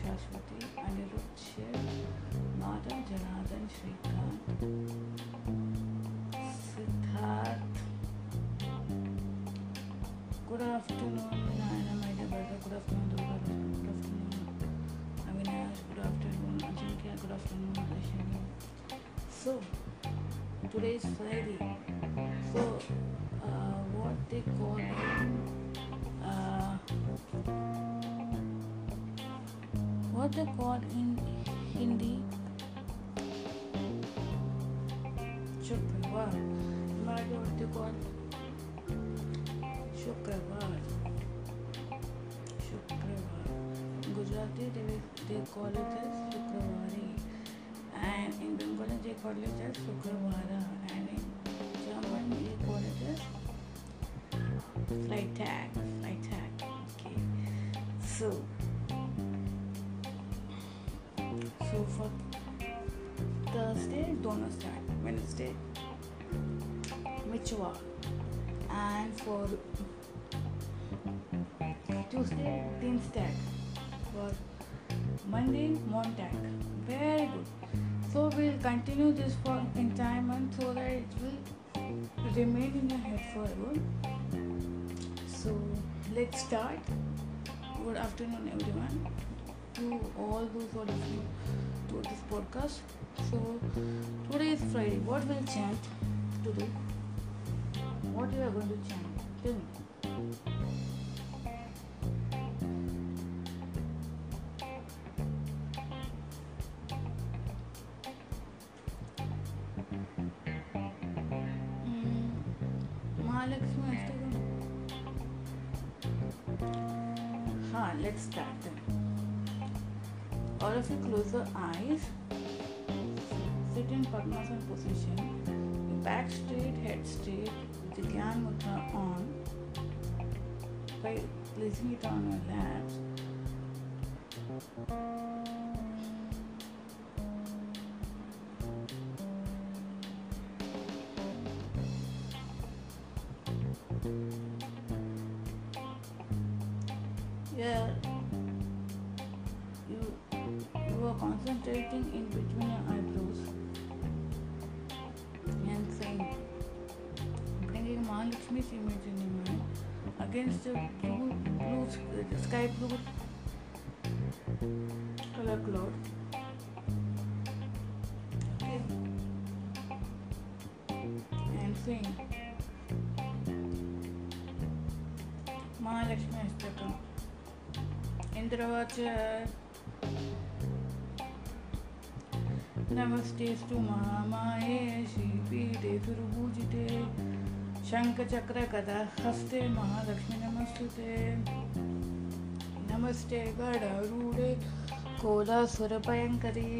Shashwati, Anirudh Shiv, Mata Good afternoon, Good afternoon, Good afternoon, Good afternoon, Good afternoon, So, today is Friday. So, uh, what they call further God in let's start. Good afternoon everyone to all those who are listening to this podcast. So today is friday. What will chant today? What you are going to chant? Tell me Gyan Mudra on. By placing it on your laps. Against the blue, blue the sky blue color cloud. Okay. And saying, Mahalakshmi Astakam. इन्द्रवाच नमस्तेस्तु महामाये श्रीपीठे सुरभूजिते शङ्खचक्रगदा हस्ते महालक्ष्मी नमस्तुते नमस्ते गडारूढे कोलासुरभयङ्करी।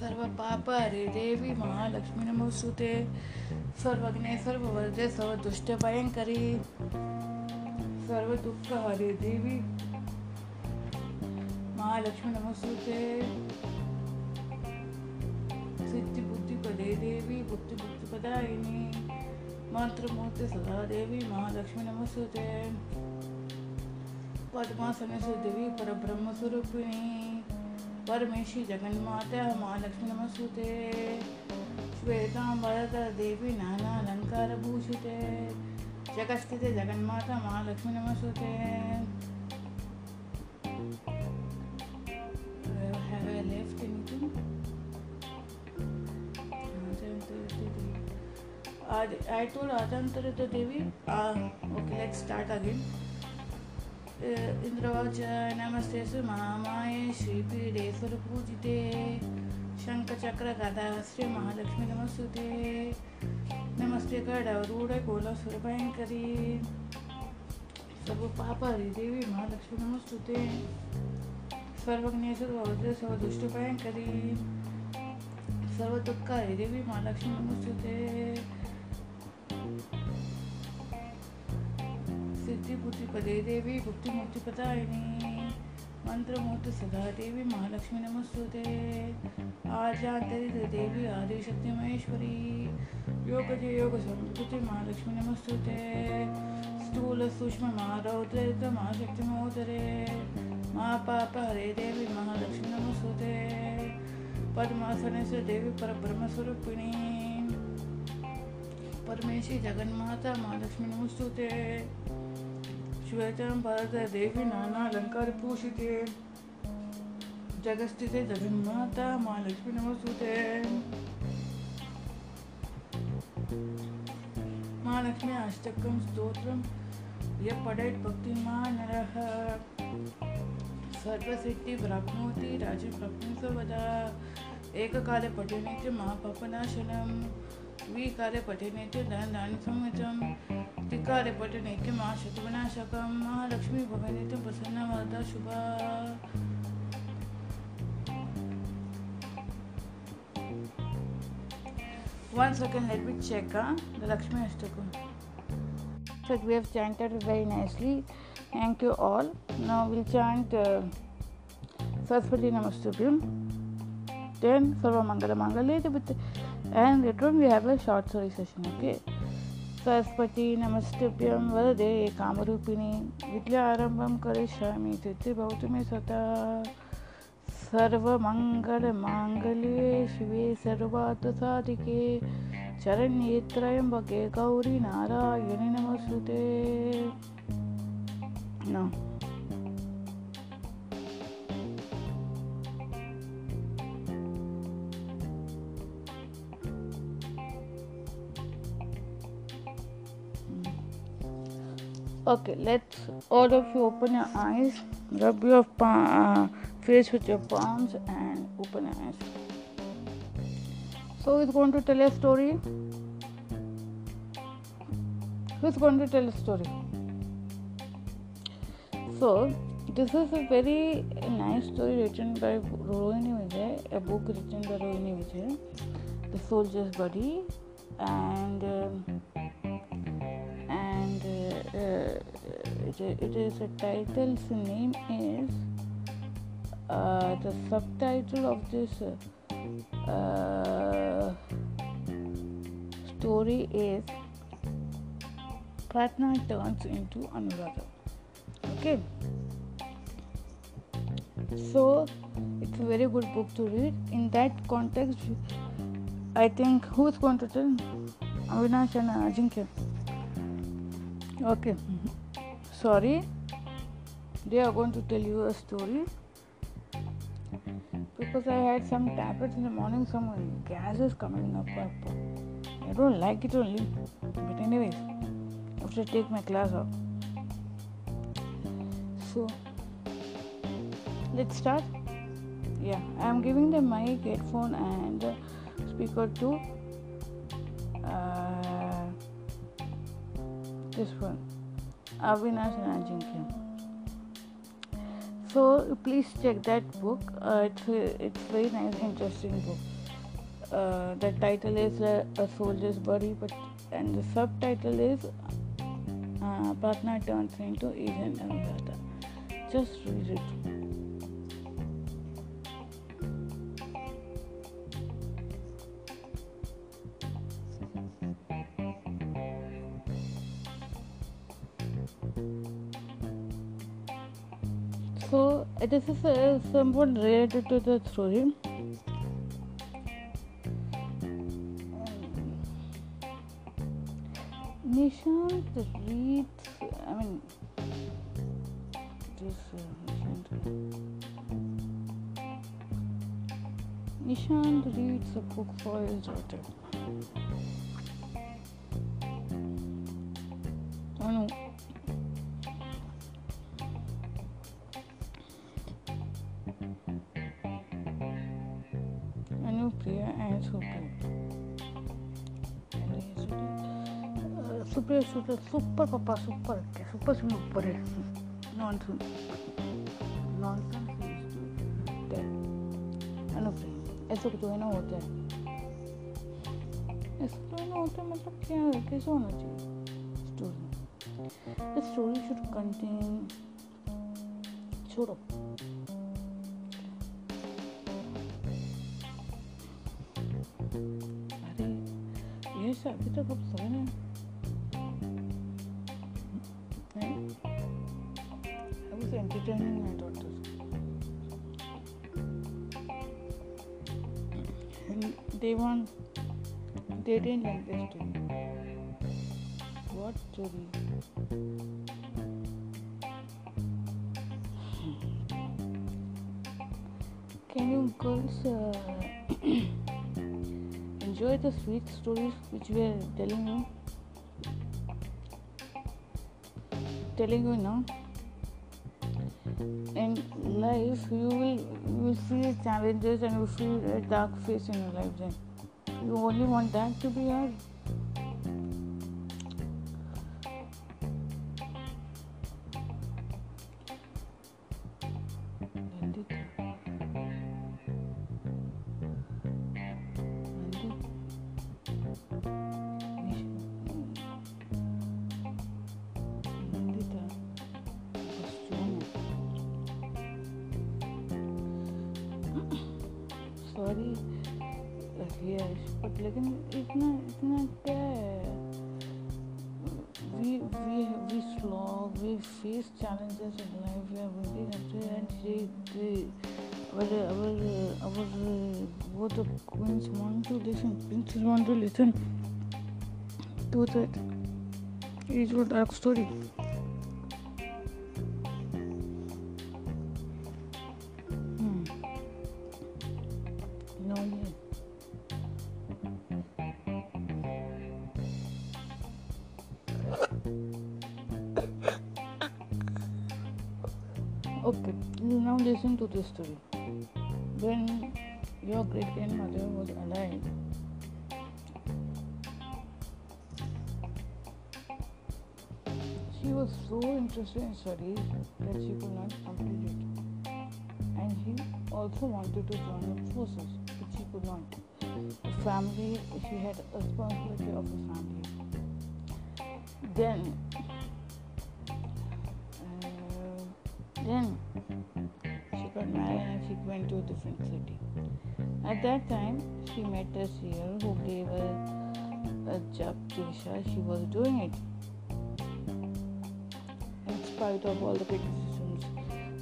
सर्वपापहरे देवी महालक्ष्मी नमस्तुते सर्वज्ञे सर्व दुःख हरे देवी महालक्ष्मी नमस्तुते सिद्धि बुद्धि पदे देवी बुद्धि पदायिनी मंत्र सदा देवी महालक्ष्मी नमस्ते पद्मासन देवी पर ब्रह्म स्वरूपिणी परमेशी जगन्माता महालक्ष्मी नमस्ते श्वेतांबरधर देवी नाना अलंकार भूषिते जगस्थिते जगन्माता महालक्ष्मी नमस्ते I told Adantarita Devi. Uh, okay, let's start again. इंद्रवाच नमस्ते सुमामाये श्रीपीडे स्वरपूजिते शङ्खचक्रगदा श्री महालक्ष्मी नमस्तुते नमस्ते गडारूढ कोलासुरभयङ्करी सर्व पाप हरि देवी महालक्ष्मी नमस्तुते सर्वज्ञ सर्ववज्र सर्वदुष्टभयङ्करी सर्व दुःख हरि देवी महालक्ष्मी नमस्तुते बुद्धि पदे देवी भुक्ति पदायिनी। मंत्र सदा देवी, महालक्ष्मी नमस्तुते। आजातरित देवी आदिशक्ति महेश्वरी। योग योग संस्कृति महालक्ष्मी नमस्तुते। स्थूल सूक्ष्म महारौद्रे महाशक्ति मोदरे महापाप हरे देवी, महालक्ष्मी नमस्ते पद्मासने से देवी पर ब्रह्म स्वरूपिणी। परमेशी जगन्माता, महालक्ष्मी नमस्तुते। श्वेतं भरत देवी नाना अलंकार पूषिते। जगस्थिते जगन्माता महालक्ष्मी नमस्तुते। महालक्ष्मी अष्टकं स्तोत्रं। यः पठेत् भक्तिमानरः सर्वसिद्धि प्राप्नोति राज्यं प्राप्नोति वदा एककाले पठनेति महापापनाशनं द्विकाले पठनेति धनदानसंयुतं त्रिकाले पठनेति महाशतविनाशकं महालक्ष्मी भवनेति प्रसन्नवरदा शुभा One second, let me check huh? the Lakshmi Ashtakam. So we have chanted very nicely. Thank you all. Now we'll chant uh, Saraswati Namastubhyam. Then Sarva Mangala Mangale with and later on we have a short story session. Okay. Saraswati नमस्तभ्यं वरदे कामरूपिणी विद्यारम्भं करिष्यामि तिथि भवतु मे सदा सर्वमङ्गलमाङ्गल्ये शिवे सर्वार्थसाधिके चरण्ये त्र्यम्बके गौरी नारायणि नमस्ते No. Okay, let's all of you open your eyes, rub your palm, uh, face with your palms, and open your eyes. So, he's going to tell a story. Who's going to tell a story? So, this is a very nice story written by Rohini Vijay, a book written by Rohini Vijay, The Soldier's Body, and and uh, it, it is a title. The name is uh, the subtitle of this uh, story is Pratna turns into Anuradha. Okay, so it's a very good book to read. In that context, I think who is going to tell? Avinash and Ajinkya. Okay, sorry, they are going to tell you a story because I had some tablets in the morning, some gas is coming up. I don't like it only, but anyways, I have to take my class off. So let's start. Yeah, I am giving the mic, headphone, and speaker to uh, this one, Avinash and Ajinkya. So please check that book. Uh, it's a, it's very nice, interesting book. Uh, the title is uh, A Soldier's Body, but and the subtitle is uh, turns into Asian Anuradha. Just read it. So this is uh, somewhat related to the story. Nishant reads, I mean, this uh, Nishant, Nishant reads a book for his daughter. Super, super, papa, super, okay, super, super, nonsense. Nonsense is to tell. Anu, Priya, ऐसा कुछ है ना होता है ऐसा तो है ना होता है मतलब क्या है कैसे होना चाहिए story the story should contain story? Can you girls uh, enjoy the sweet stories which we are telling you? telling you now in life you will you will see challenges and you feel a dark face in your life then you only want that to be yours is what dark in studies that she could not complete it. And he also wanted to join the forces, but she could not. The family, she had a responsibility of the family. Then uh, Then she got married and she went to a different city. At that time, she met a seer who gave her a job Tisha. She was doing it. Spite of all the criticisms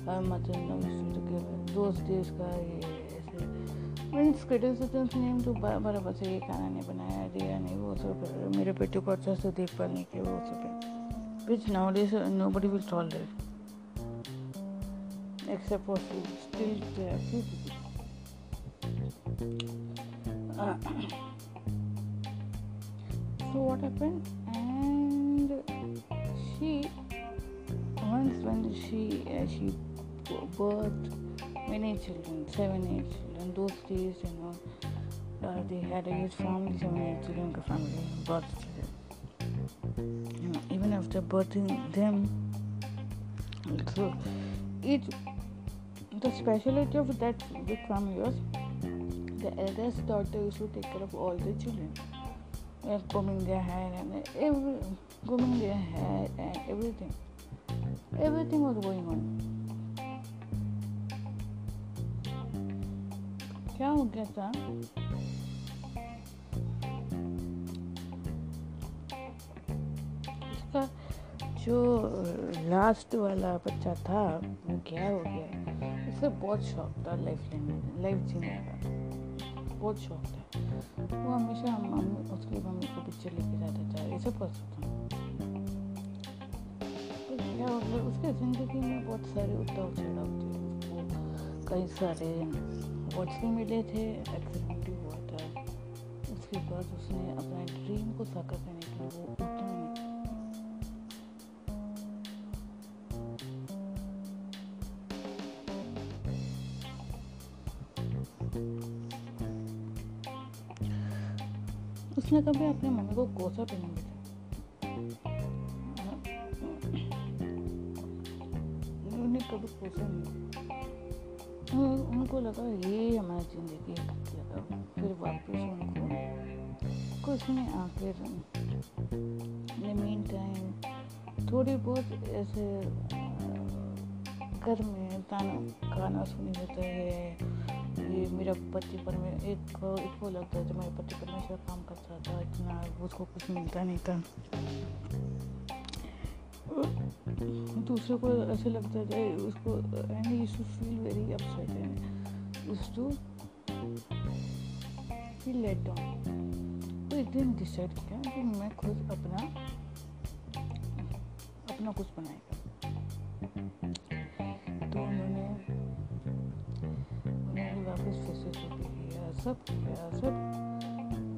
her mother-in-law used to give her. Those days का ये ऐसे means criticisms ने तो बराबर से ये खाना नहीं बनाया दिया नहीं वो सब मेरे बेटे को अच्छा से देख पाने के वो सब nowadays nobody will tolerate except for still there few people. Uh, so what happened? She uh, she birthed many children, seven, eight children. Those days, you know, uh, they had a huge family, seven, eight children, family, birth children. You know, even after birthing them, so each the specialty of that big family was the eldest daughter used to take care of all the children, combing their hair and every, combing their hair and everything. Everything was going on. क्या हो गया था उसका जो last वाला बच्चा था, वो क्या हो गया? उसे बहुत शौक था लाइफ लेने लाइफ जीने का। बहुत शौक था। वो हमेशा मम्मी उसकी मम्मी को पिक्चर लेके जाता था। ये सब कर सकता क्या मतलब उसके ज़िंदगी में बहुत सारे उतार चढ़ाव थे। उसको कई सारे वॉच भी मिले थे एक्सीडेंट भी हुआ था। उसके बाद उसने अपना ड्रीम को साकार करने के लिए वो उतना उसने कभी अपने मम्मी को कोसा भी नहीं उनको लगा ये हमारी ज़िंदगी फिर वापस उनको कुछ नहीं, आखिर मीन टाइम थोड़ी बहुत ऐसे, घर में ताना गाना सुनी होता है, ये मेरा पति पर में, एक वो लगता है जो मेरे पति परमेश्वर काम करता था, इतना उसको कुछ मिलता नहीं था। दूसरे को ऐसे लगता है, उसको and you feel very upset and use to feel let down तो एक दिन डिसाइड किया कि मैं खुद अपना अपना कुछ बनाएगा तो उन्होंने उन्होंने वापस फिर से किया। सब किया, सब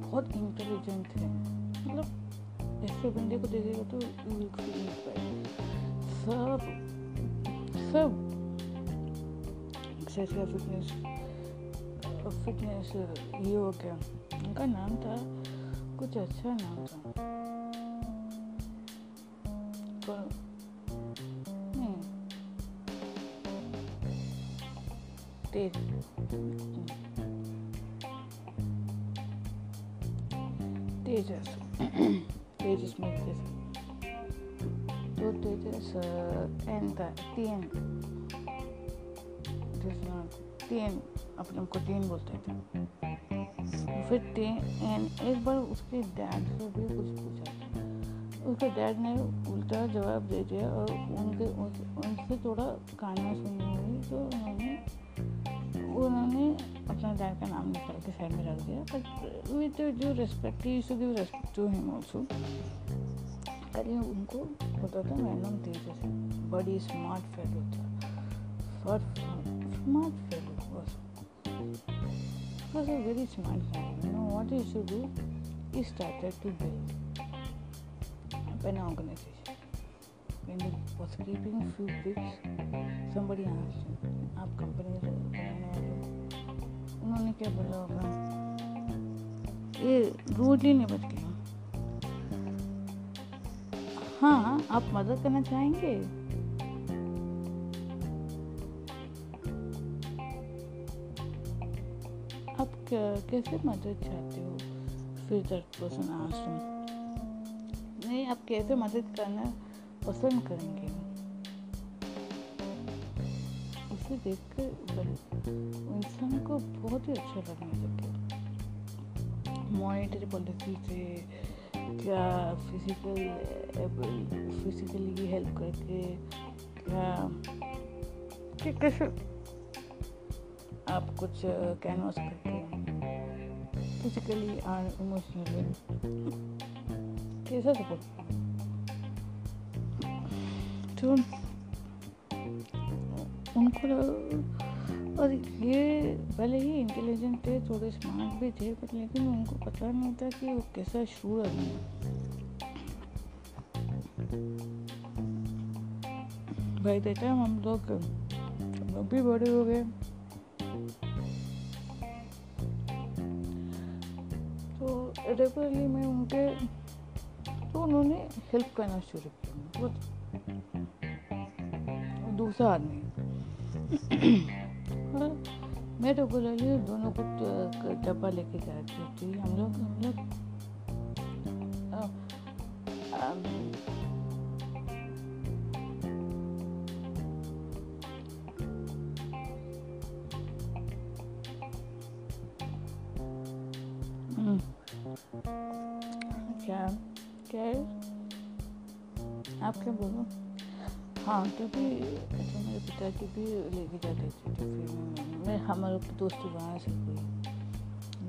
बहुत इंटेलिजेंट है मतलब ऐसे बंदे को देखेगा तो सब सब एक्सरसाइज फिटनेस फिटनेस ये हो गया उनका नाम था कुछ अच्छा नाम था। नहीं। तेज। तेजस this two pages uh, and the तीन तीन अपने को तीन बोलते थे। फिर एंड एक बार उसके डैड से भी कुछ पूछा उसके डैड ने उल्टा जवाब दे दिया और उनके उनसे थोड़ा कहानियाँ सुननी हुई तो उन्होंने उन्होंने अपना डैड का नाम निकाल के साइड में रख दिया। बट विथ जो respect you should give respect to him also अरे उनको होता था मैडम तेजस बड़ी स्मार्ट फेलो था। Smart was a very smart guy. You know what he should do? He started to build an organization. When he was keeping few bricks, somebody asked him, आप company बनाने वाले उन्होंने क्या बोला होगा ये रूडली नहीं बच गया हाँ आप मदद करना चाहेंगे कैसे मदद चाहते हो, फिर दैट पर्सन आस्क्ड नहीं, आप कैसे मदद करना पसंद करेंगे? उसे देखकर इंसान को बहुत ही अच्छा लगने लग मॉनिटरी पॉलिसी से क्या फ़िज़िकल फिजिकली हेल्प करके क्या कैसे आप कुछ कैनवास करके फिजिकली और इमोशनली कैसा सपोर्ट तो उनको और ये भले ही इंटेलिजेंट थे, थोड़े स्मार्ट भी थे बट लेकिन उनको पता नहीं था कि वो कैसा शूर आदमी भाई देखा हम लोग हम लोग भी बड़े हो गए रेगुलरली मैं उनके तो उन्होंने हेल्प करना शुरू किया। दूसरा आदमी। मैं रेगुलरली तो दोनों को डब्बा लेके जाती थी। हम लोग हम लोग मेरे भी लेके जाते थे टिफ़िन मैं, हमारे दोस्त वहाँ से कोई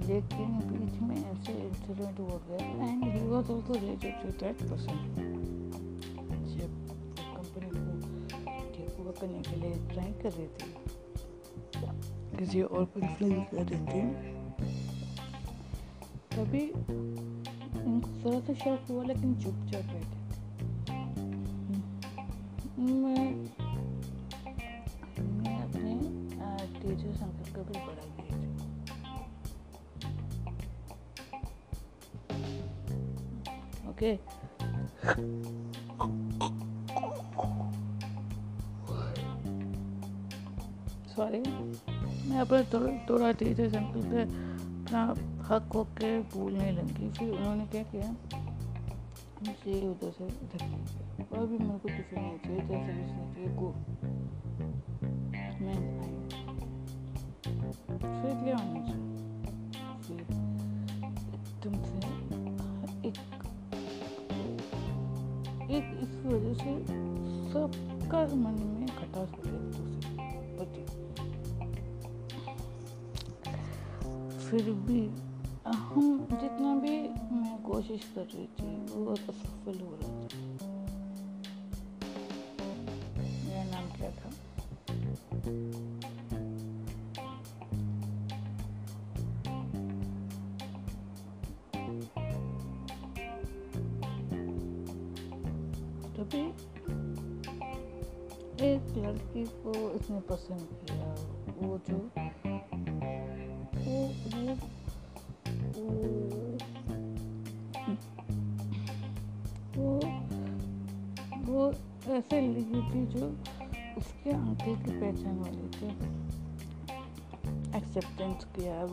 लेकिन बीच में ऐसे इंसिडेंट हो गया and he was also related to that person जब कंपनी को टेक ओवर करने के लिए ट्राई कर रहे थे, किसी और को इन्फ्लुएंस कर रहे थे, तभी उनको थोड़ा सा शौक हुआ, लेकिन चुपचाप बैठे। मैं अंकल को भी पढ़ाई दी ओके। सॉरी मैं अपने थोड़ा थोड़ा टीचर अंकल पे अपना हक हो के भूलने लगी। फिर उन्होंने क्या किया? मुझे उधर से और भी मेरे को टिफ़िन नहीं चाहिए जैसे भी नहीं चाहिए Леонидович.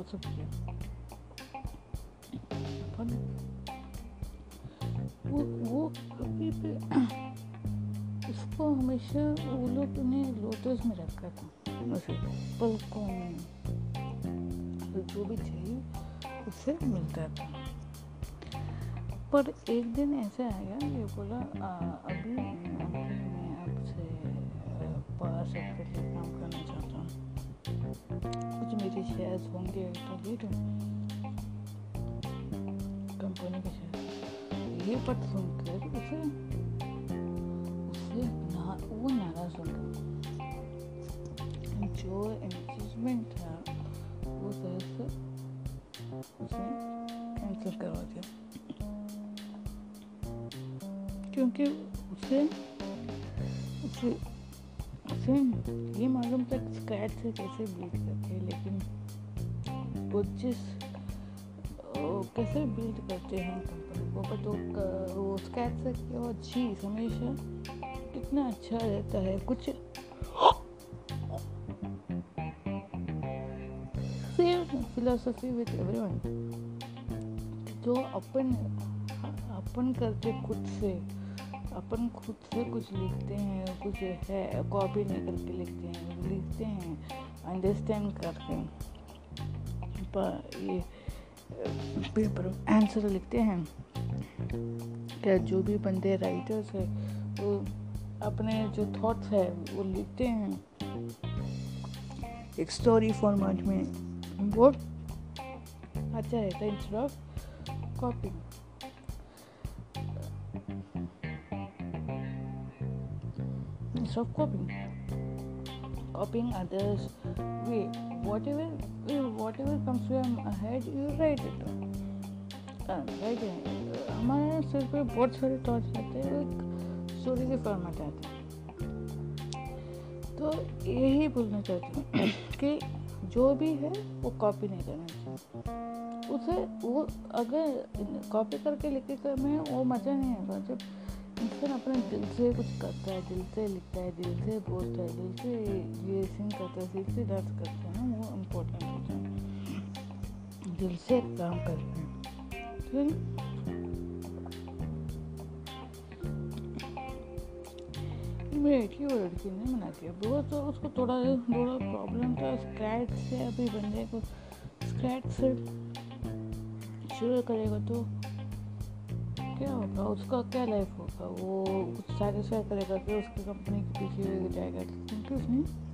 किया है वो सब किया वो वो कभी भी उसको हमेशा वो लोग ने लोटस में रखा था पलकों में जो भी चाहिए उससे मिलता था पर एक दिन ऐसे आया ये बोला आ, अभी मैं आपसे पास काम करना चाहता हूँ। कुछ मेरे शेयर्स होंगे तो कंपनी के शेयर ये पट सुनकर उसे उसे ना वो नाराज़ हो जो एंगेजमेंट था वो तरह से उसे कैंसिल करवा दिया क्योंकि उसे उसे उसे ये मालूम था स्क्रैच से कैसे बिल्ड करते हैं, लेकिन वो जिस कैसे बिल्ड करते हैं कंपनी को? पर तो वो स्केच से वो चीज़ हमेशा कितना अच्छा रहता है, कुछ फिलोसफी विद एवरीवन जो अपन अपन करते खुद से अपन खुद से कुछ लिखते हैं, कुछ है कॉपी नहीं करके लिखते हैं लिखते हैं अंडरस्टैंड करते हैं। पर ये पेपर आंसर लिखते हैं। क्या जो भी बंदे राइटर्स है, वो अपने जो थॉट्स है, वो लिखते हैं। एक स्टोरी फॉर्मेट में, वो अच्छा रहता है instead of copy instead of copying copying others way. Whatever whatever comes to your head, you write it write हमारे सिर पे बहुत सारे थॉट्स आते हैं, एक स्टोरी के फॉर्मेट आते हैं। तो यही बोलना चाहती हूँ कि जो भी है, वो कॉपी नहीं करना चाहिए। उसे वो अगर कॉपी करके लिखे कर में, वो मज़ा नहीं आएगा जब इंसान अपने दिल से कुछ करता है, दिल से लिखता है, दिल से बोलता है, दिल से ये सिंग करता है, दिल से डांस करता है ना, वो इम्पोर्टेंट होता है। दिल से काम करते हैं। फिर लड़की वो लड़की ने मना किया वो तो उसको थोड़ा थोड़ा प्रॉब्लम था स्क्रैच से अभी बंदे को स्क्रैच से शुरू करेगा तो क्या होगा उसका क्या लाइफ होगा वो कुछ सेटिस्फाई करेगा कि उसकी कंपनी के पीछे जाएगा? क्योंकि उसने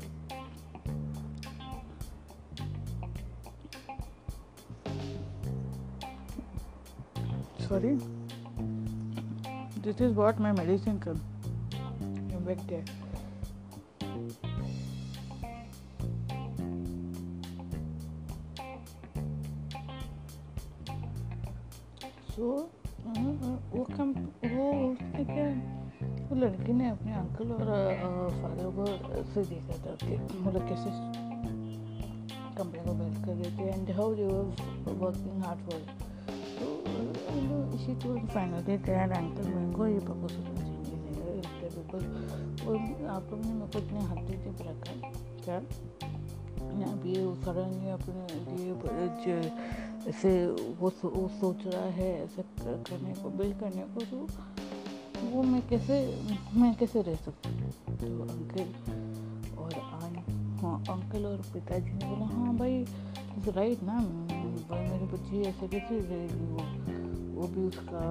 is what my medicine come back there so अपने अंकल और फादर को से देखा था कि मतलब कैसे कंपनी को बिल्ड कर देते हैं and how they were working hard for तो इसी she told finally that uncle Mango ये proposal चाहिए बिकॉज़ वो आप लोग ने मेरे को इतने हफ़्ते टिप रखा क्या? अब ये सडनली अपने ये ऐसे वो सो, वो सोच रहा है ऐसे करने को बिल्ड करने को तो वो मैं कैसे मैं कैसे रह सकती हूँ तो अंकल और आन हाँ अंकल और पिताजी ने बोला हाँ भाई राइट ना भाई मेरी बच्ची ऐसे कैसे रहेगी वो वो भी उसका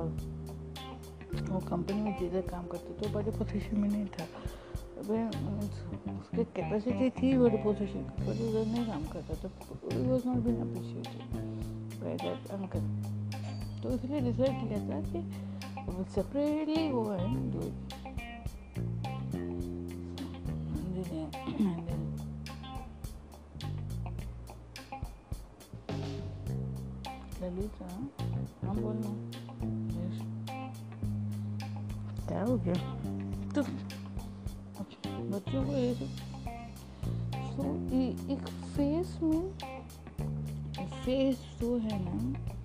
वो कंपनी में जिधर काम करते तो बड़े पोजीशन में नहीं था उसकी कैपेसिटी थी बड़ी पोजिशन पर उधर नहीं काम करता तो was not been appreciated by that uncle तो इसलिए डिसाइड किया था कि It's a pretty one, dude. And then, vou then Lalita, I'm Tá, o quê? Tu. Bateu com isso. So, e, e fez-me. Fez o Renan.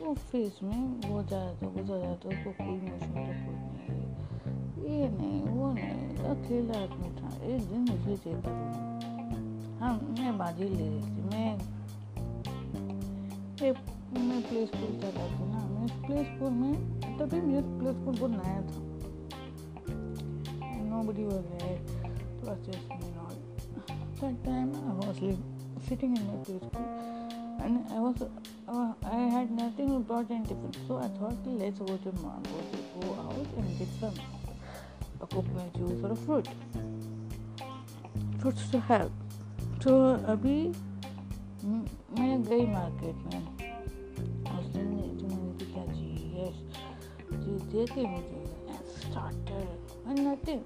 वो face में बहुत ज़्यादा तो गुजर जाता है उसको कोई इमोशन सपोर्ट नहीं है ये नहीं, वो नहीं, अकेला आदमी था। एक दिन मुझे चेता हाँ मैं बाजी ले रही थी। मैं मैं प्ले स्कूल चला थी ना। मैं प्ले स्कूल में, तभी मेरे प्ले स्कूल बहुत नया था। To assist me and all. That time I was sitting in my play school and I was uh, I had nothing important to tiffin, so I thought let's go to go, go out and get some a coconut juice or a fruit fruits to have. तो अभी मैं गई market में देते मुझे started and nothing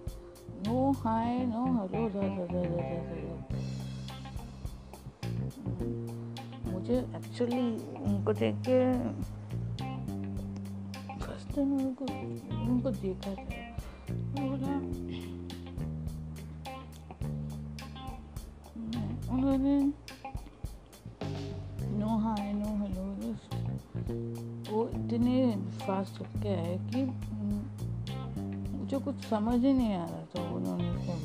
no hi no hello da da da da da da मुझे actually उनको देख के फ़र्स्ट टाइम उनको उनको देखा था। बोला, उन्होंने नो हाय नो हेलो वो इतने फास्ट क्या है कि मुझे कुछ समझ ही नहीं आ रहा था, उन्होंने क्या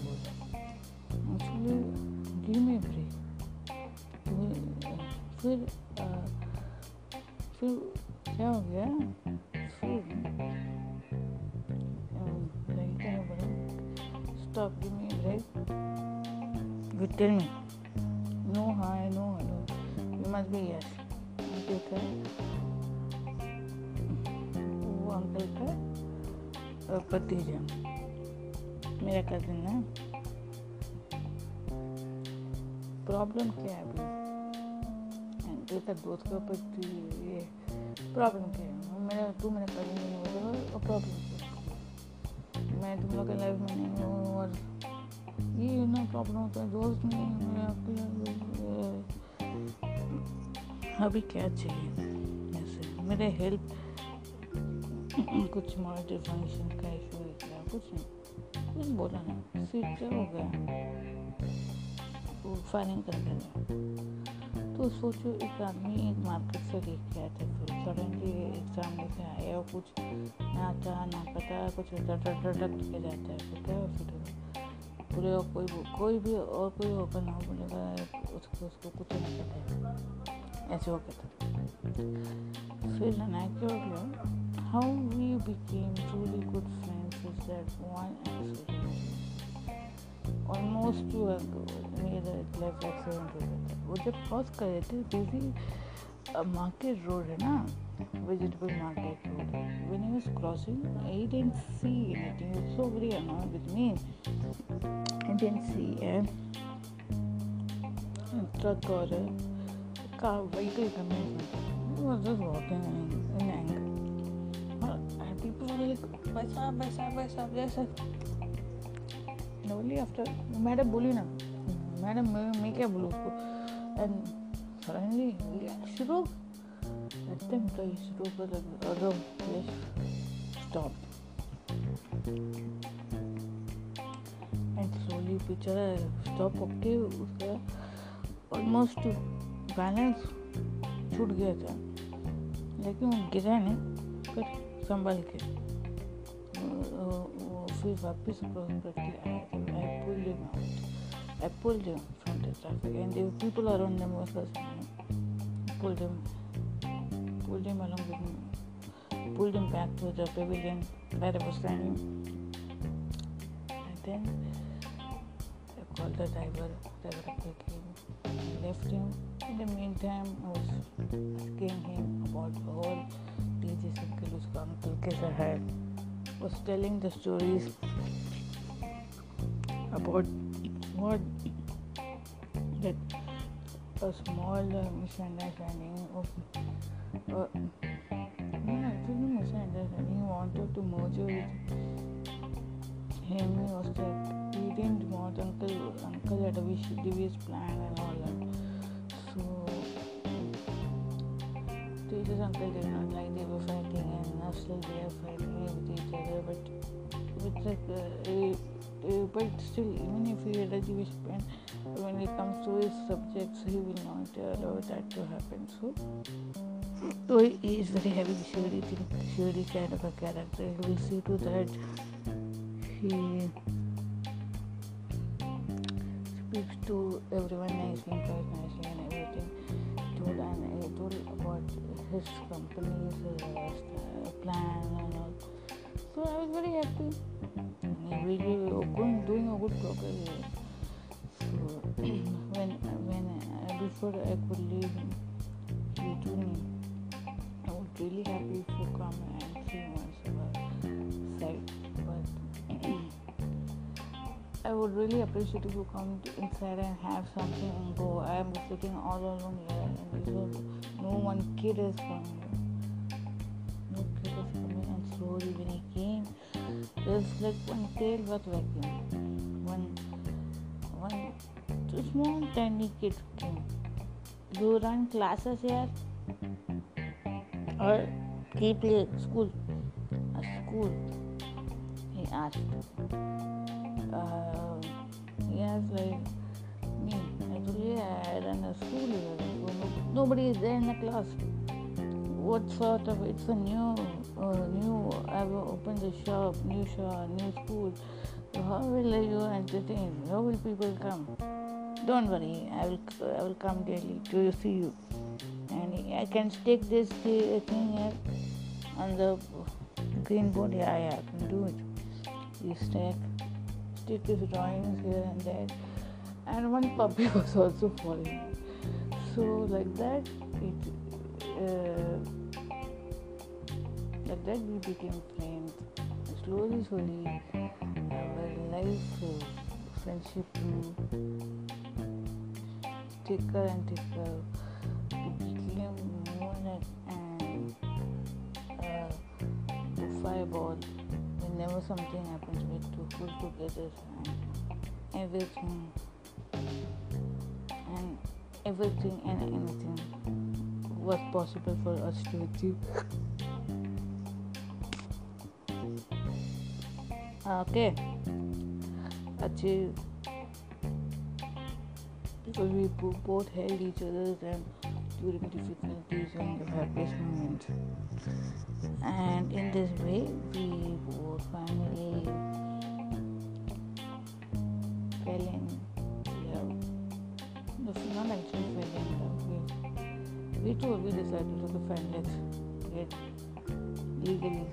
का का पति ये प्रॉब्लम है मेरा तू मेरा कजिन नहीं बोला और प्रॉब्लम मैं तुम लोग के लाइफ में नहीं हूँ, और ये ना प्रॉब्लम होता है, दोस्त नहीं है मेरा अभी क्या चाहिए? ऐसे, मेरे हेल्प कुछ मॉनिटर फ़ंक्शन का इशू है क्या? कुछ नहीं। कुछ बोला नहीं। फ्यूचर हो गया। फायरिंग कर दिया तो सोचो एक आदमी एक मार्केट से लेके आया था फिर सडनली एग्ज़ाम लेके आया और कुछ ना आता ना पता कुछ डर डर के जाता है तो क्या फिर पूरे और कोई कोई भी और कोई ओपन हो बोलेगा उसको उसको कुछ नहीं पता है। ऐसे हो गया था। फिर ना क्या हो गया? How we became truly good friends is that one accident मेरा लाइफ एक्सीडेंट हो गया था वो जब क्रॉस कर रहे थे बिज़ी मार्केट रोड है ना vegetable market road. When he was crossing, he didn't see anything. He was so very annoyed with me. He didn't see a truck or a car vehicle coming. He was just walking in anger. वैसा वैसा वैसा जैसा only after madam बोली ना madam मैं, मैं क्या बोलूँ उसको? एंड सडनली शुरू attempt to शुरू कर अगर let's stop. And slowly बेचारा स्टॉप होके उसका ऑलमोस्ट बैलेंस छूट गया था। लेकिन वो गिरा नहीं फिर संभल के। फिर वापस क्रॉस करके आए थे I pulled him out I pulled him from the traffic and there people around them was pulled him pulled him along with me pulled him back to the pavilion where I was standing and then I called the driver driver came and left him in the meantime I was asking him about all these uncle उसका uncle कैसा है was telling the stories about what that a small uh, misunderstanding of uh, yeah, it was a misunderstanding. Wanted to merge with him. He was like he didn't want uncle uncle had a wish plan and all that. Teacher's uncle did not like they were fighting and still they are fighting with each other but it's like uh, uh, but still even if he had a Jewish pen when it comes to his subjects he will not allow that to happen. So so he is very heavy thing shady kind of a character he will see to that. He speaks to everyone nicely quite nicely and everything told and he told about his company's uh, plan and all. So I was very happy. We were doing a good progress. So when when uh, before I could leave you told me I was really happy to come and see once I would really appreciate if you come inside and have something and go. I am sitting all alone here and no one kid is coming. No kid is coming and slowly when he came there's like one tail was vacuum. One one small tiny kid came. Do you run classes here? Or keep play school? A school? He asked. Uh, he asked like me. You I run a school. Nobody is there in the class. What sort of? It's a new uh, new I've opened a shop, new shop, new school. So how will you entertain? How will people come? Don't worry, I will I will come daily to see you. And I can stick this thing here on the green board. Yeah, yeah, I can do it. You stack, his drawings here and there. And one puppy was also falling. So like that, it. Uh, like that we became friends. Slowly, slowly, our life, uh, friendship grew thicker and thicker. It became more like an uh, fireball. Whenever something happens, we to pull together and everything. And everything and anything was possible for us to achieve. okay. Achieve because we both held each other and during difficulties and the happiest moments and in this way we both finally fell in love no, not actually fell in love we, we two we decided to find let's get legally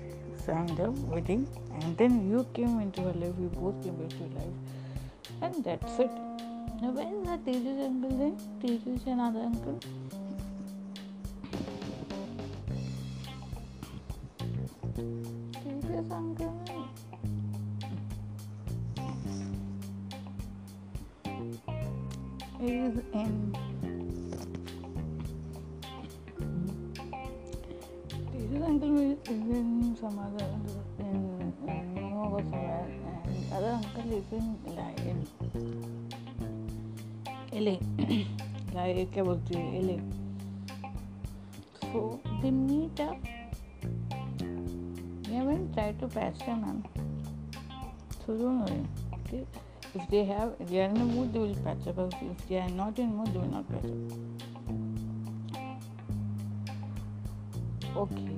signed up wedding and then you came into her life we both came into her life. And that's it. Now where is that Tejas uncle then? Tejas another uncle क्या बोलते हैं LA. So they meet up. They haven't tried to patch them, man. So don't worry. Okay? If they have, if they are in a mood, they will patch up. If they are not in mood, they will not patch up. Okay.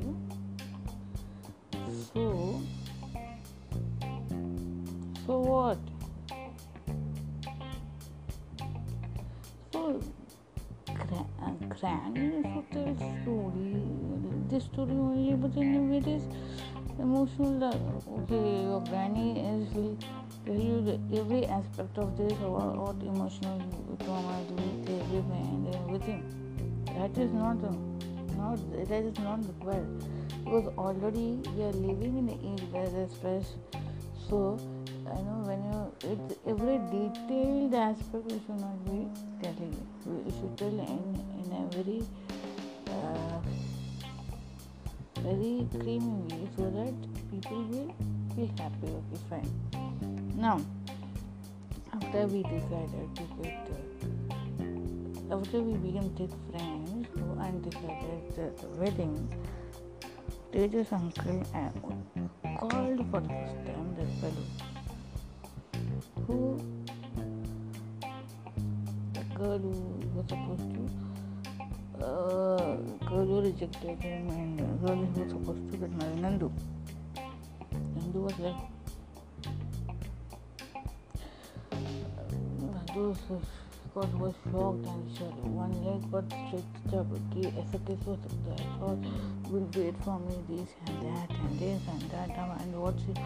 Your granny is will tell you the, every aspect of this, or what emotional trauma with everything and everything. That is not, not that is not required because already we are living in the age where there's stress so I know when you it's every detailed aspect you should not be telling. You should tell in, in a very uh, very creamy so that people will feel happy. Okay, fine. Now, after we decided to get, uh, after we became thick friends and decided the, the wedding, Tejas uncle uh, called for the first time that fellow who the girl who was supposed to uh, Guru rejected him and Guru was supposed to get married Nandu. Nandu was like Nandu God was shocked and said one leg got stretched up. Esecus was that God will wait for me this and that and this and that and what's it,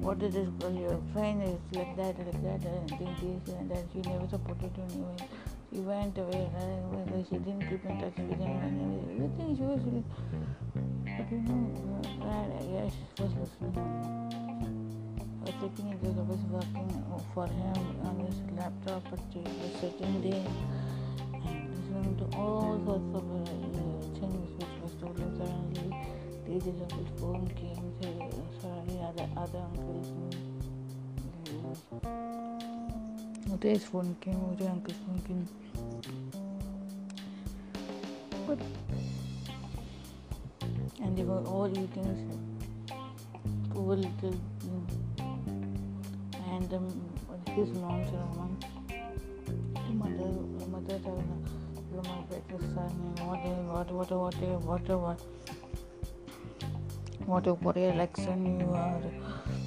what this girl your friend is like that like that and this and that she never supported you anyway. She went away. Right? She didn't keep in touch with him and everything. She was but you know, right? Yes, she was was sitting in the office working for him on his laptop, but he was sitting there and listening to all sorts of uh, things which was told him suddenly. Pages of his phone came, suddenly other, other uncles मुझे इस phone की मुझे Ankit phone की but and they were all eating poor little and um, his mom Rahman mother mother Rahman better son what a what what what a what a what what a warrior like son you are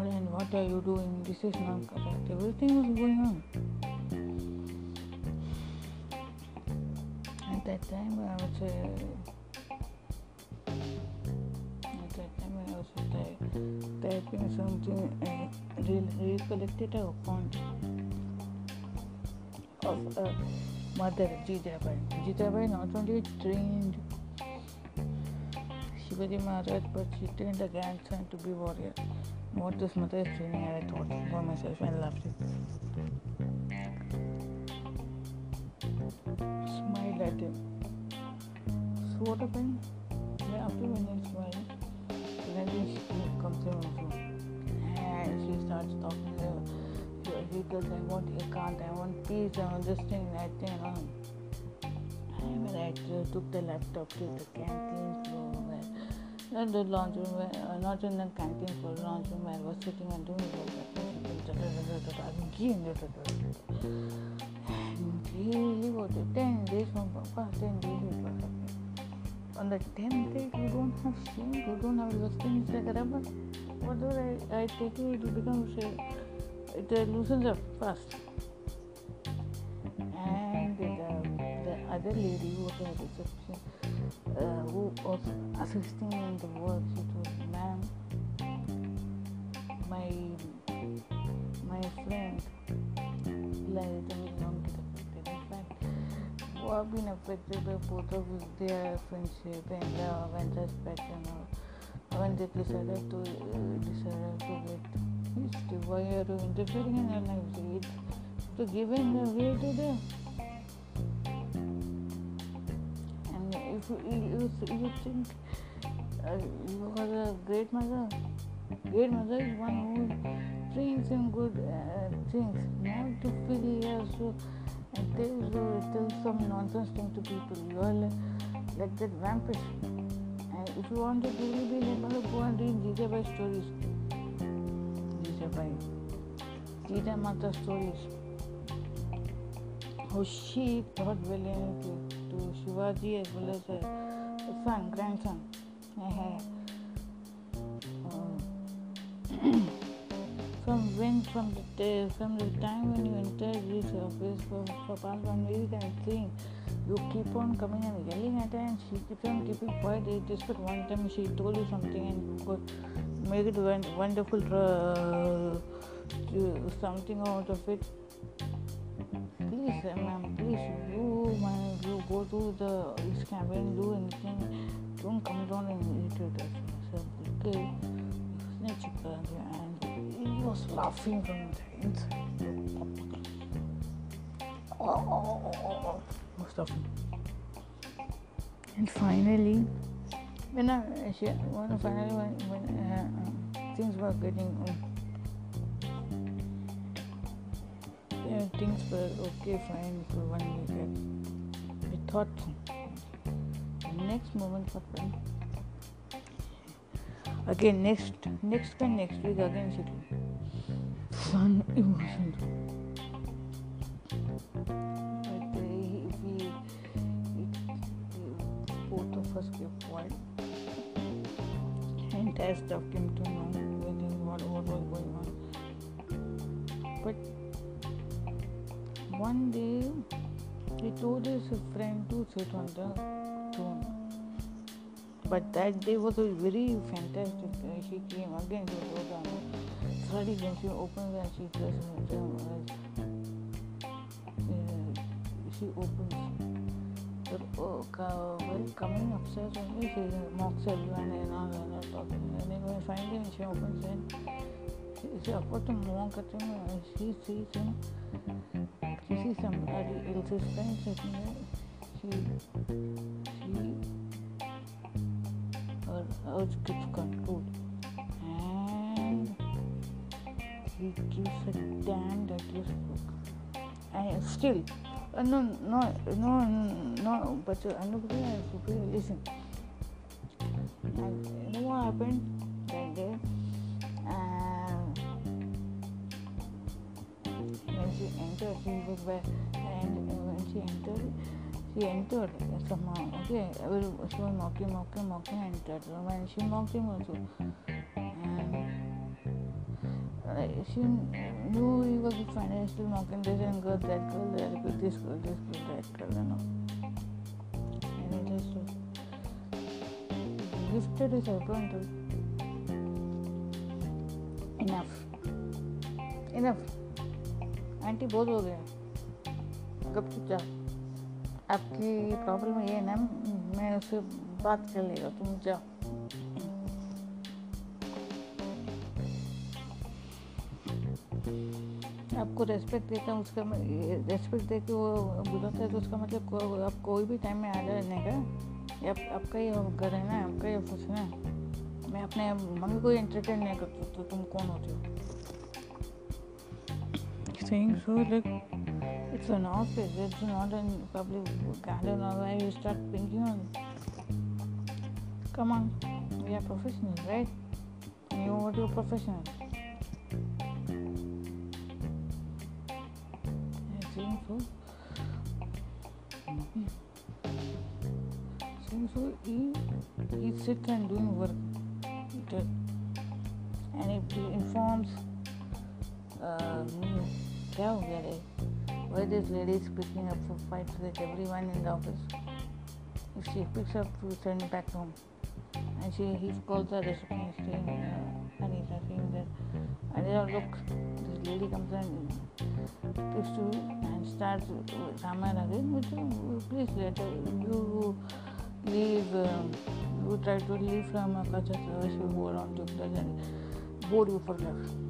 what and what are you doing? This is not correct. Everything was going on. At that time, I was at that time I was say. typing something and re- recollected a account of a mother, Jitabai. Jitabai not only trained Shivaji Maharaj, but she trained a grandson to be warrior. What this mother is training, I thought for myself and loved it. Smiled at him. So what happened? Yeah, after when he smiled, then she comes in and she starts talking to him. He does, I want a can't, I want peace, I want this thing, that thing. And when I took the laptop to the where, not the lounge room, where, uh, not in the canteen floor, lounge room where I was sitting and doing. And really was 10 days from past 10 days it was on the 10th day you don't have shame, you don't have lusting but whatever I, I take it, it becomes, it uh, loosens up fast. And the, the other lady who was at reception, uh, who was assisting in the work, she told ma'am, my, my friend, like, who have been affected by both of their friendship and love and respect and all. When they decided to uh, decided to get why are you interfering in their lives? It's the way to them. You, you, think uh, are a great mother, great mother is one who trains in good uh, things, not to feel here so and tell, tell some nonsense thing to people. You are like, like that vampire. And if you want to really be able to go and read Jijabai stories. Jijabai. Jita Mata stories. How she taught valiantly to, Shivaji as well as a son, grandson. um, from when from the from the time when you enter this office for, for past one week and seeing you keep on coming and yelling at her and she keeps on keeping quiet it just but one time she told you something and you got make it wonderful uh, something out of it please, ma'am, please, you, ma'am, you go to the this camp and do anything. Don't come down and eat it us. So, okay, snitch and he was laughing from the inside. Oh, oh, oh, oh. Stop. And finally, when I, when finally when, when uh, things were getting. Um, things were okay fine for one week I thought. The next moment happened. Again next next and next week again sun emotions but uh, we, both of us kept quiet. Entire stuff came to know what, what was going on. But one day he told his friend to sit on the throne. But that day was a very fantastic. Uh, she came again to the on Suddenly when she opens and she just uh, she opens well, coming upstairs only, she mocks everyone and all and all talking. And then when finally she opens in, she, she mock at him and she sees him. She sees somebody else's friend sitting there. She, she, her urge gets controlled. And he gives a damn deadly look. And still, uh, no, no, no, no, but uh, Anubhuti and Supi, listen. And you know what happened that day? Entered, she was back, and when she entered, she entered somehow. Okay, she was mocking, mocking, mocking, entered. When she mocked him also, she knew he was financially knocking this and girl, that girl, that girl, this girl, this girl, that girl, and all. And he just his eyebrow and told, enough, enough. Aunty बहुत हो गया कब जा आपकी problem ये है ना मैं उससे बात कर लेगा तुम जाओ। आपको रेस्पेक्ट देता हूँ उसका रेस्पेक्ट दे के वो बुलाता है तो उसका मतलब को, आप कोई भी टाइम में आ जाने का या आप, आपका ही घर है ना आपका ही ऑफ़िस है ना। मैं अपने मम्मी को एंटरटेन नहीं करता तो तुम कौन होते हो? Saying so like it's an office it's not a public garden or where you start thinking on. Come on we are professionals right? You what you're professional. So. So he he sits and doing work. And it informs uh, me क्या हो गया why this lady is picking up for fights with everyone in the office if she picks up to send back home and she he calls her receptionist saying uh, Anita saying that Anita look this lady comes and picks to and starts Raman again, but uh, please let her, you leave, um, you try to leave from a culture service, you go around to and board you for life.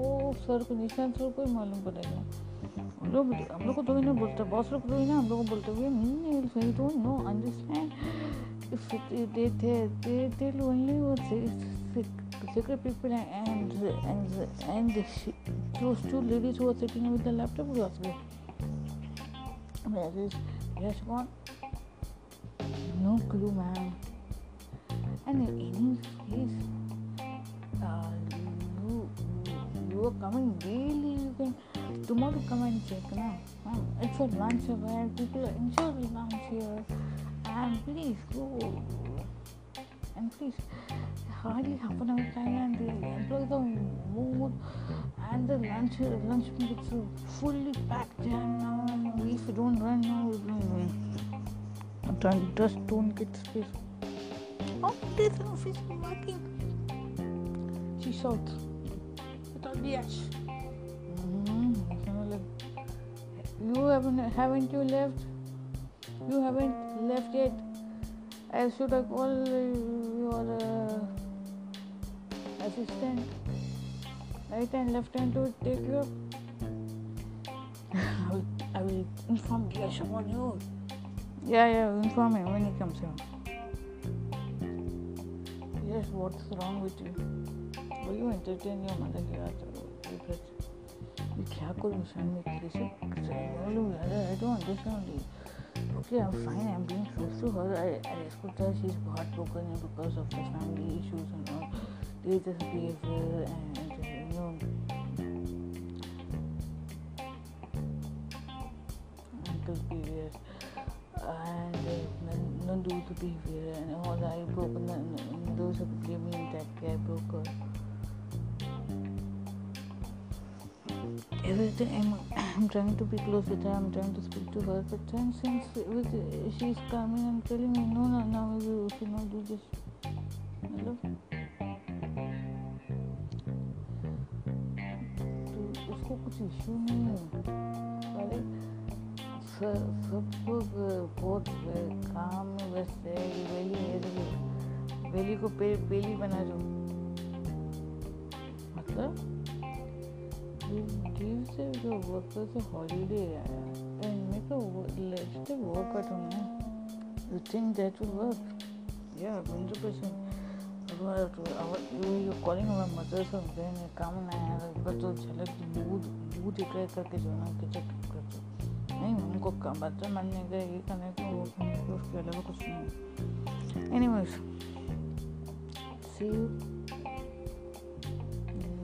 Sir को निशान sir को ही मालूम पड़ेगा लोग हम लोग को तो ना बोलते बॉस लोग तो ना हम लोग को बोलते हुए नहीं don't know understand they they'll only secret people and and and she, those two ladies who were sitting with the laptop was there where is yes gone? No clue, ma'am. And in any coming daily. You can tomorrow come and check now. Ma'am, it's a lunch where people enjoy the lunch here. And please go. And please, hardly half an hour time and the employees are moved and the lunch lunch is fully packed jam now and if you don't run now don't, just don't get space. Oh, an office working. She shouts ash. Mm-hmm. You haven't haven't you left? You haven't left yet. I should have called your uh, assistant, right and left hand to take you. I will, I will inform Giash about you. Yeah, yeah, inform him when he comes here. Yes, what's wrong with you? Will you entertain your mother here at the ये क्या करूँ सन में कैसे I don't understand it. Okay, I'm fine. I'm being close to her. I, I respect her. She's heartbroken because of the family issues and all. There's this behavior and, and you know. Uncle's behavior and uh, not do the behavior and all. I broke and those are blaming that guy broke her. Everything I'm, I'm trying to be close with her i'm trying to speak to her but then since with, she's coming and telling me no no no you should not do this hello तो उसको कुछ issue नहीं है अरे सब लोग बहुत काम में व्यस्त है वेली है वेली को पेली बना दो मतलब gives the workers a holiday and make a let the work at home. You think that will work? Yeah, hundred percent. You're calling our mothers of then काम ना आया बस तो झलक दूध दूध इकट्ठा करके जो ना कि चेक कर दो नहीं उनको बच्चा मानने ये नहीं see you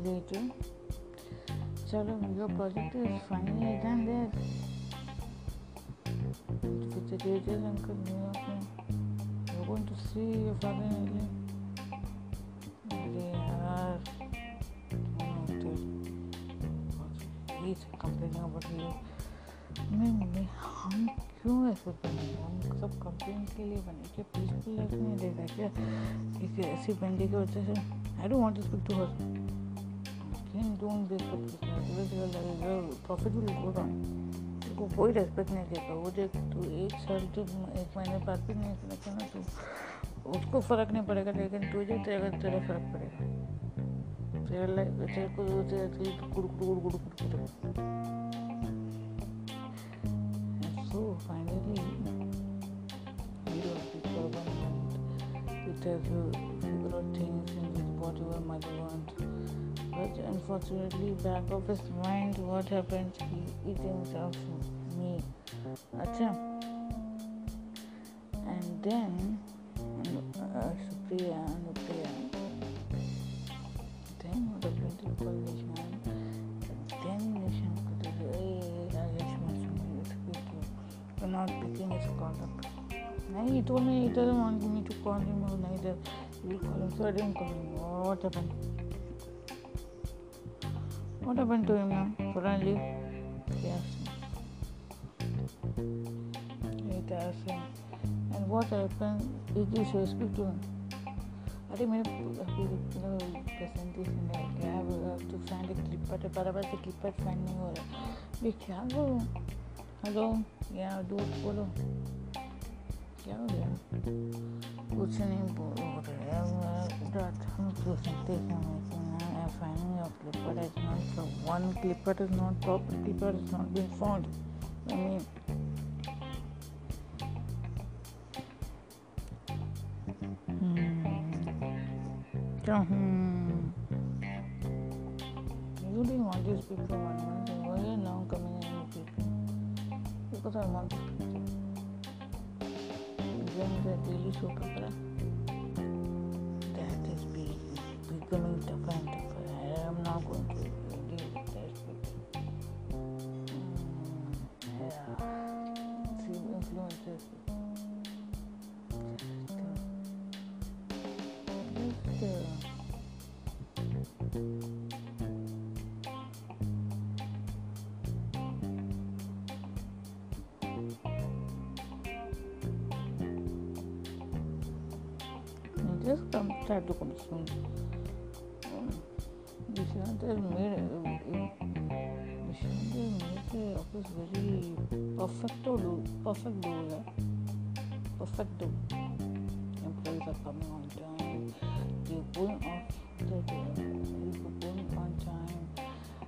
later चलो your project is finally done there कुछ दे दे अंकल मैं आपको वो going to see your father अरे यार प्लीज़ कंप्लेनिंग अबाउट यू मैं मैं हम क्यों ऐसे बने? हम सब कंप्लेन के लिए बने। क्या पीसफुल लाइफ नहीं देखा क्या? किसी बंदी की वजह से। I don't want to speak to her him doing this profit will go down उसको कोई रेस्पेक्ट नहीं देगा वो देख तू एक साल जो एक महीने बाद भी नहीं रखा ना तो उसको फ़र्क नहीं पड़ेगा लेकिन तुझे तेरा तेरा फ़र्क पड़ेगा तेरा लाइफ तेरे को तेरा दिल गुड़ गुड़ गुड़ गुड़ गुड़ so finally you know people want to tell you figure out things and what your mother wants but unfortunately, back of his mind, what happened? He thinks of me. Acha. And then, uh, Supriya, Anupriya. Then what happened to college man? Then Nishan could hey, Rajesh wants people. You're not picking his call up. No, he told me he doesn't want me to call him or neither. He will call him, so I didn't call him. What happened? What happened to him now? Suddenly, he asked me. He asked him. And what happened? Did you speak to him? I अरे मेरे presentation है क्या तो find clipper बराबर से clipper find नहीं हो रहा ये क्या करूँ हेलो या दोस्त बोलो क्या हो गया कुछ नहीं बोल रहे हम सोचते हैं finding a clipper is not so one clipper is not proper clipper is not being found. I mean hmm. Hmm. You didn't want speak for one month, and why are you now coming in speaking? Because I want that is becoming come, try to soon. Vishwanath Vishwanath made the office very perfecto do perfect do perfect do. Employees are coming on time. They're off the going on time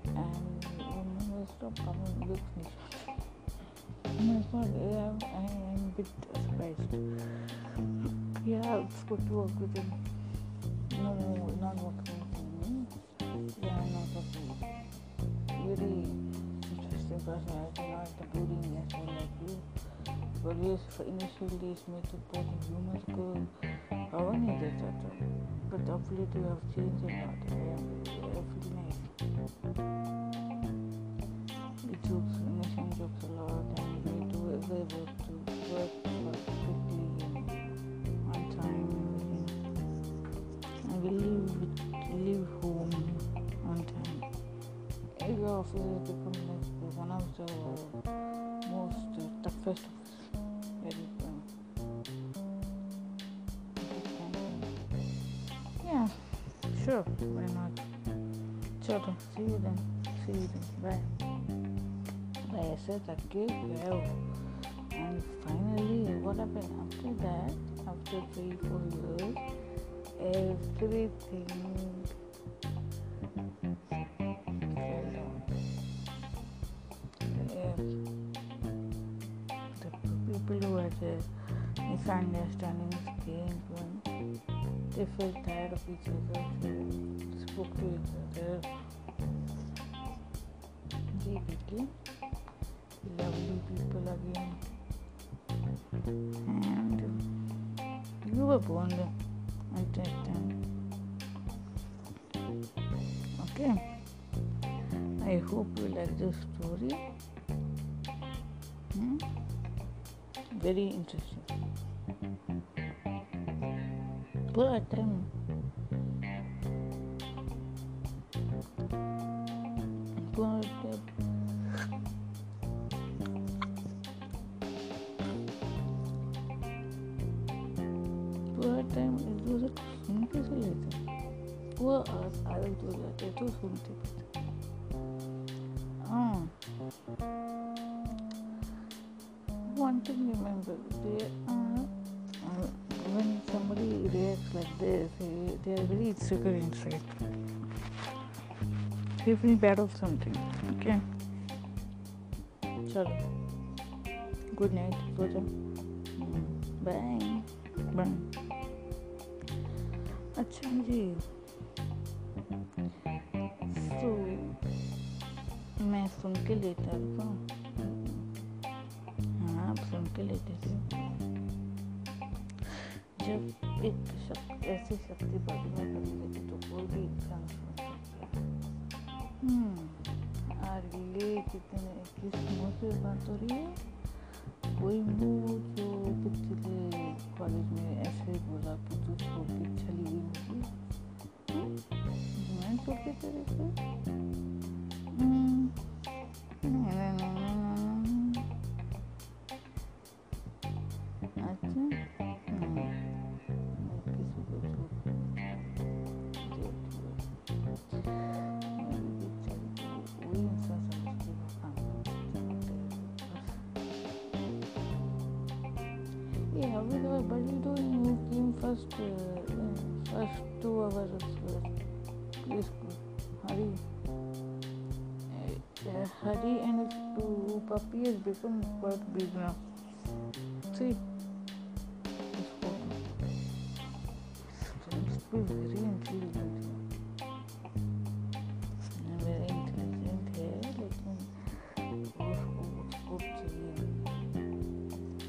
and when they stop coming put work within no, no not working for Yeah, I'm not a really interesting personality, not the brooding as well like you. But yes, for initial days made the person humor girl. I wanted it at all. But hopefully, late you have changed a lot. I am. Your office has become like one of the most toughest very yeah sure why not Chalo, see you then. See you then. Bye. Like I said that gave well and finally what happened after that? After three four years everything became lovely people again and you were born at that time okay i hope you like this story hmm? very interesting poor time inside they feel bad of something okay chalo good night go bye bye अच्छा जी तो मैं सुन के लेता रुका हाँ आप सुन के लेते थे जब एक शक, ऐसी शक्ति बॉडी में बनी तो कोई भी इंसान सुन सकता हम्म अरे कितने किस मुँह से बात हो रही है कोई मुँह जो पिछले कॉलेज में ऐसे बोला कि तू छोड़ के चली गई मुझे मैं छोड़ के तेरे उसको चाहिए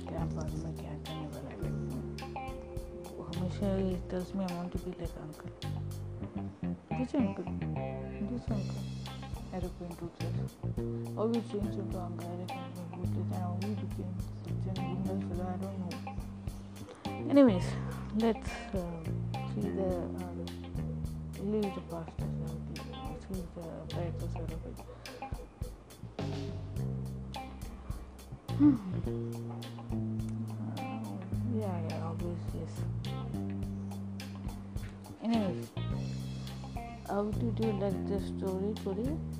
क्या बाद में क्या करने वाला है वो हमेशा ही tells me I want to be like uncle. Which uncle? This uncle. Aeroplane toothless. How you changed into uncle aeroplane toothless and you became such an fellow, I don't know. Anyways, let's uh, see the uh, leave the past aside. See the brighter side of it. Uh, yeah, yeah, always yes. how did you like the story today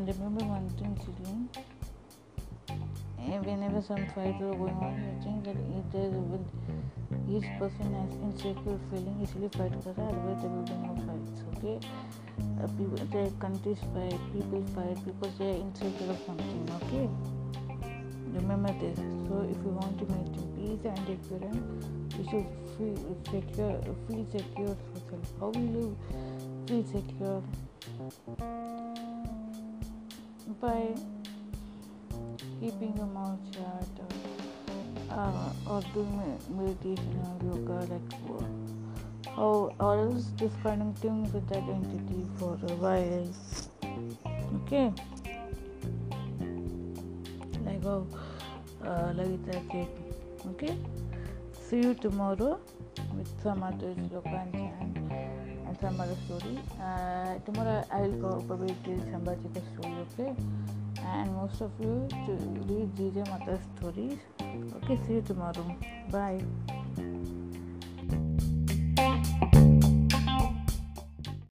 and remember one thing children whenever some fights are going on. You think that will each person has insecure feeling easily fight kara otherwise there will be no fights okay? Uh, people their countries fight people fight because they are insecure of something okay? Remember this. So if you want to maintain peace and equilibrium you should feel secure feel secure yourself. How will you feel secure by keeping your mouth shut or, uh, or doing meditation or yoga like how or else disconnecting with that entity for a while okay? Like how uh, Lavita said okay? See you tomorrow with some other sloka and chant some other story uh, tomorrow I will go probably tell Sambhajika story okay and most of you to read Jija Mata's stories. Okay, see you tomorrow. Bye.